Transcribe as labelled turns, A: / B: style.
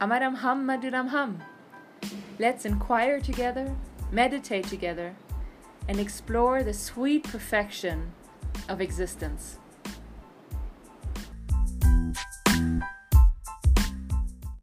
A: Amaram Ham Maduram Ham. Let's inquire together, meditate together, and explore the sweet perfection of existence.